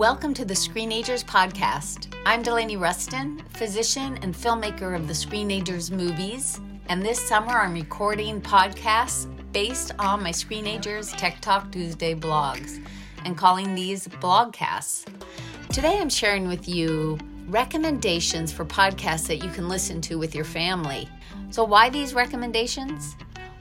Welcome to the Screenagers Podcast. I'm Delaney Ruston, physician and filmmaker of the Screenagers movies, and this summer I'm recording podcasts based on my Screenagers Tech Talk Tuesday blogs and calling these blogcasts. Today I'm sharing with you recommendations for podcasts that you can listen to with your family. So, why these recommendations?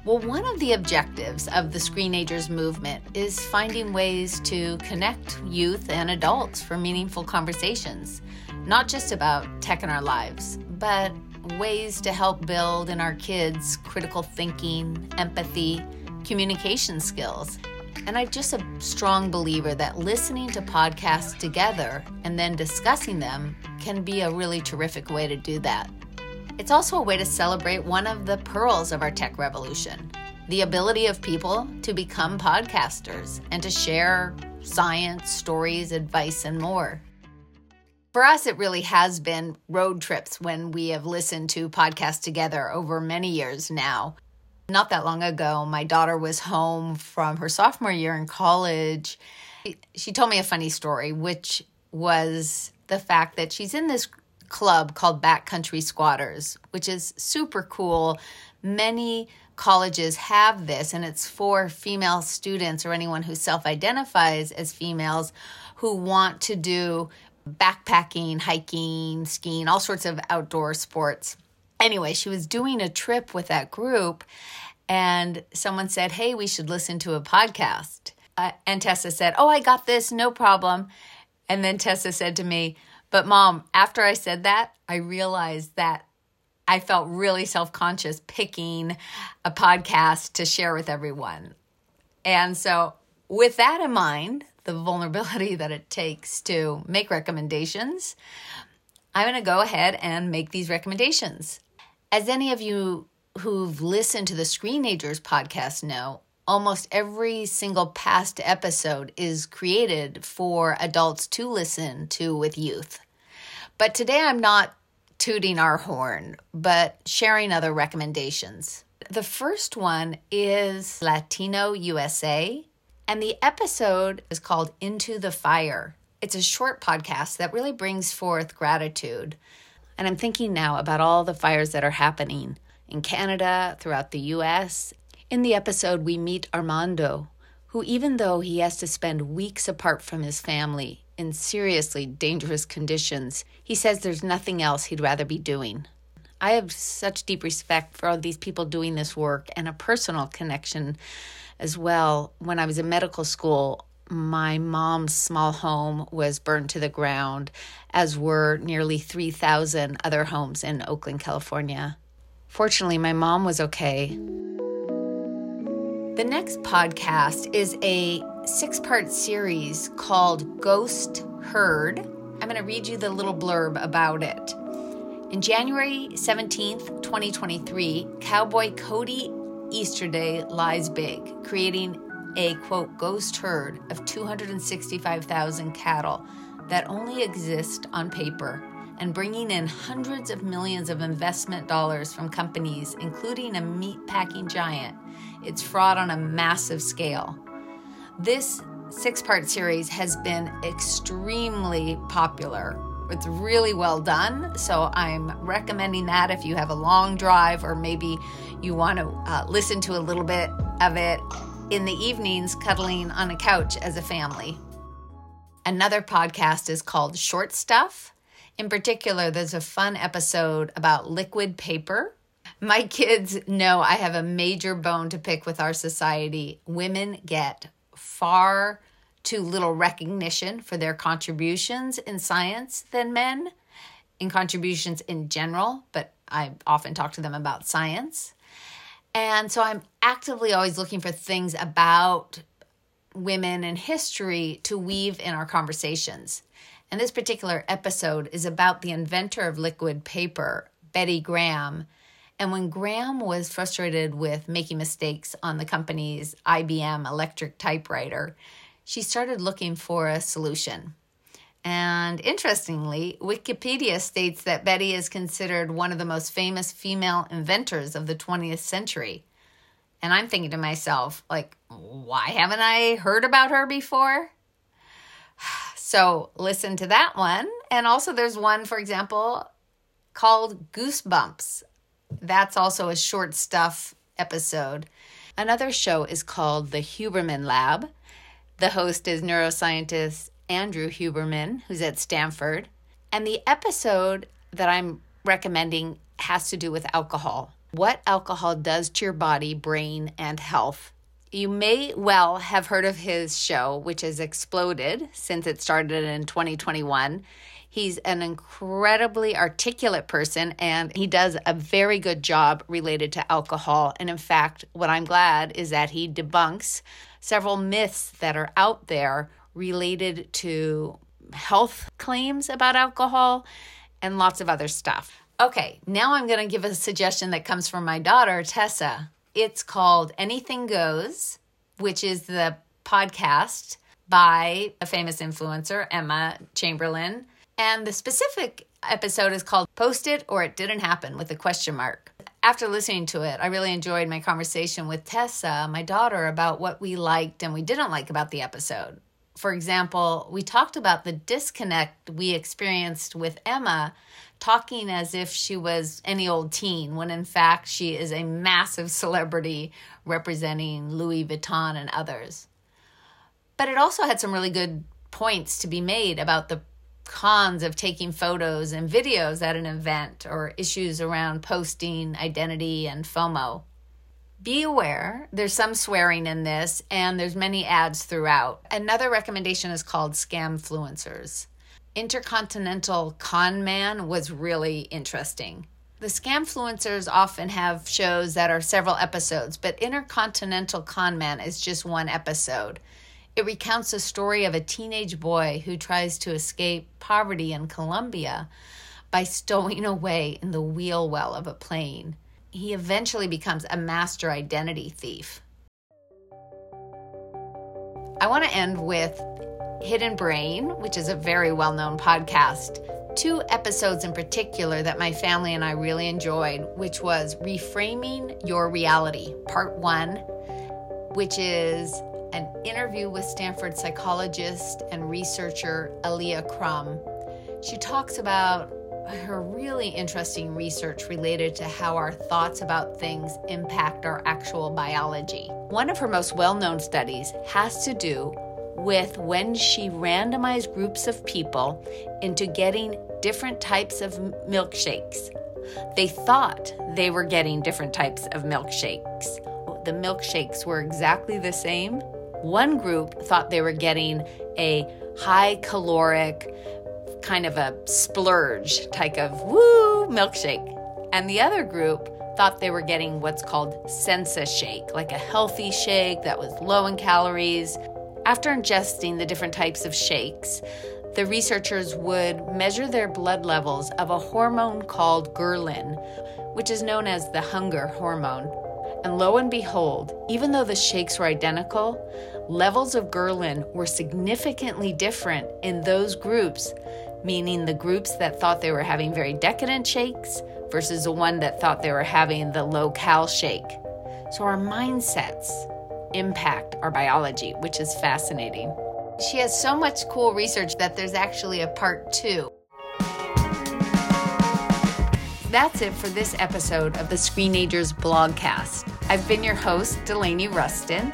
Well, one of the objectives of the Screenagers movement is finding ways to connect youth and adults for meaningful conversations, not just about tech in our lives, but ways to help build in our kids critical thinking, empathy, communication skills. And I'm just a strong believer that listening to podcasts together and then discussing them can be a really terrific way to do that. It's also a way to celebrate one of the pearls of our tech revolution the ability of people to become podcasters and to share science, stories, advice, and more. For us, it really has been road trips when we have listened to podcasts together over many years now. Not that long ago, my daughter was home from her sophomore year in college. She told me a funny story, which was the fact that she's in this club called Backcountry Squatters, which is super cool. Many colleges have this, and it's for female students or anyone who self identifies as females who want to do backpacking, hiking, skiing, all sorts of outdoor sports. Anyway, she was doing a trip with that group, and someone said, Hey, we should listen to a podcast. Uh, and Tessa said, Oh, I got this, no problem. And then Tessa said to me, but mom, after I said that, I realized that I felt really self conscious picking a podcast to share with everyone. And so, with that in mind, the vulnerability that it takes to make recommendations, I'm going to go ahead and make these recommendations. As any of you who've listened to the Screenagers podcast know, almost every single past episode is created for adults to listen to with youth. But today I'm not tooting our horn, but sharing other recommendations. The first one is Latino USA, and the episode is called Into the Fire. It's a short podcast that really brings forth gratitude. And I'm thinking now about all the fires that are happening in Canada, throughout the US, in the episode, we meet Armando, who, even though he has to spend weeks apart from his family in seriously dangerous conditions, he says there's nothing else he'd rather be doing. I have such deep respect for all these people doing this work and a personal connection as well. When I was in medical school, my mom's small home was burned to the ground, as were nearly 3,000 other homes in Oakland, California. Fortunately, my mom was okay. The next podcast is a six part series called Ghost Herd. I'm going to read you the little blurb about it. In January 17th, 2023, cowboy Cody Easterday lies big, creating a quote ghost herd of 265,000 cattle that only exist on paper and bringing in hundreds of millions of investment dollars from companies, including a meat packing giant. It's fraud on a massive scale. This six part series has been extremely popular. It's really well done, so I'm recommending that if you have a long drive or maybe you want to uh, listen to a little bit of it in the evenings, cuddling on a couch as a family. Another podcast is called Short Stuff. In particular, there's a fun episode about liquid paper. My kids know I have a major bone to pick with our society. Women get far too little recognition for their contributions in science than men, in contributions in general, but I often talk to them about science. And so I'm actively always looking for things about women and history to weave in our conversations. And this particular episode is about the inventor of liquid paper, Betty Graham. And when Graham was frustrated with making mistakes on the company's IBM electric typewriter, she started looking for a solution. And interestingly, Wikipedia states that Betty is considered one of the most famous female inventors of the 20th century. And I'm thinking to myself, like, why haven't I heard about her before? So listen to that one. And also, there's one, for example, called Goosebumps. That's also a short stuff episode. Another show is called The Huberman Lab. The host is neuroscientist Andrew Huberman, who's at Stanford. And the episode that I'm recommending has to do with alcohol. What alcohol does to your body, brain, and health. You may well have heard of his show, which has exploded since it started in 2021. He's an incredibly articulate person and he does a very good job related to alcohol. And in fact, what I'm glad is that he debunks several myths that are out there related to health claims about alcohol and lots of other stuff. Okay, now I'm going to give a suggestion that comes from my daughter, Tessa. It's called Anything Goes, which is the podcast by a famous influencer, Emma Chamberlain. And the specific episode is called Post It or It Didn't Happen with a question mark. After listening to it, I really enjoyed my conversation with Tessa, my daughter, about what we liked and we didn't like about the episode. For example, we talked about the disconnect we experienced with Emma talking as if she was any old teen, when in fact she is a massive celebrity representing Louis Vuitton and others. But it also had some really good points to be made about the cons of taking photos and videos at an event or issues around posting, identity, and FOMO. Be aware, there's some swearing in this, and there's many ads throughout. Another recommendation is called Scamfluencers. Intercontinental Con Man was really interesting. The Scamfluencers often have shows that are several episodes, but Intercontinental Con Man is just one episode. It recounts a story of a teenage boy who tries to escape poverty in Colombia by stowing away in the wheel well of a plane. He eventually becomes a master identity thief. I want to end with Hidden Brain, which is a very well known podcast. Two episodes in particular that my family and I really enjoyed, which was Reframing Your Reality, Part One, which is interview with Stanford psychologist and researcher Alia Crum. She talks about her really interesting research related to how our thoughts about things impact our actual biology. One of her most well known studies has to do with when she randomized groups of people into getting different types of milkshakes. They thought they were getting different types of milkshakes. The milkshakes were exactly the same, one group thought they were getting a high caloric, kind of a splurge type of woo milkshake. And the other group thought they were getting what's called Sensi-Shake, like a healthy shake that was low in calories. After ingesting the different types of shakes, the researchers would measure their blood levels of a hormone called ghrelin, which is known as the hunger hormone. And lo and behold, even though the shakes were identical, levels of ghrelin were significantly different in those groups, meaning the groups that thought they were having very decadent shakes versus the one that thought they were having the low cal shake. So our mindsets impact our biology, which is fascinating. She has so much cool research that there's actually a part two. That's it for this episode of the Screenagers blogcast. I've been your host, Delaney Ruston,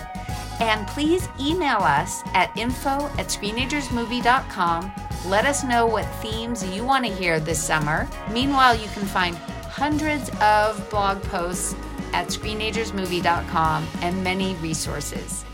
and please email us at info at screenagersmovie.com. Let us know what themes you want to hear this summer. Meanwhile, you can find hundreds of blog posts at screenagersmovie.com and many resources.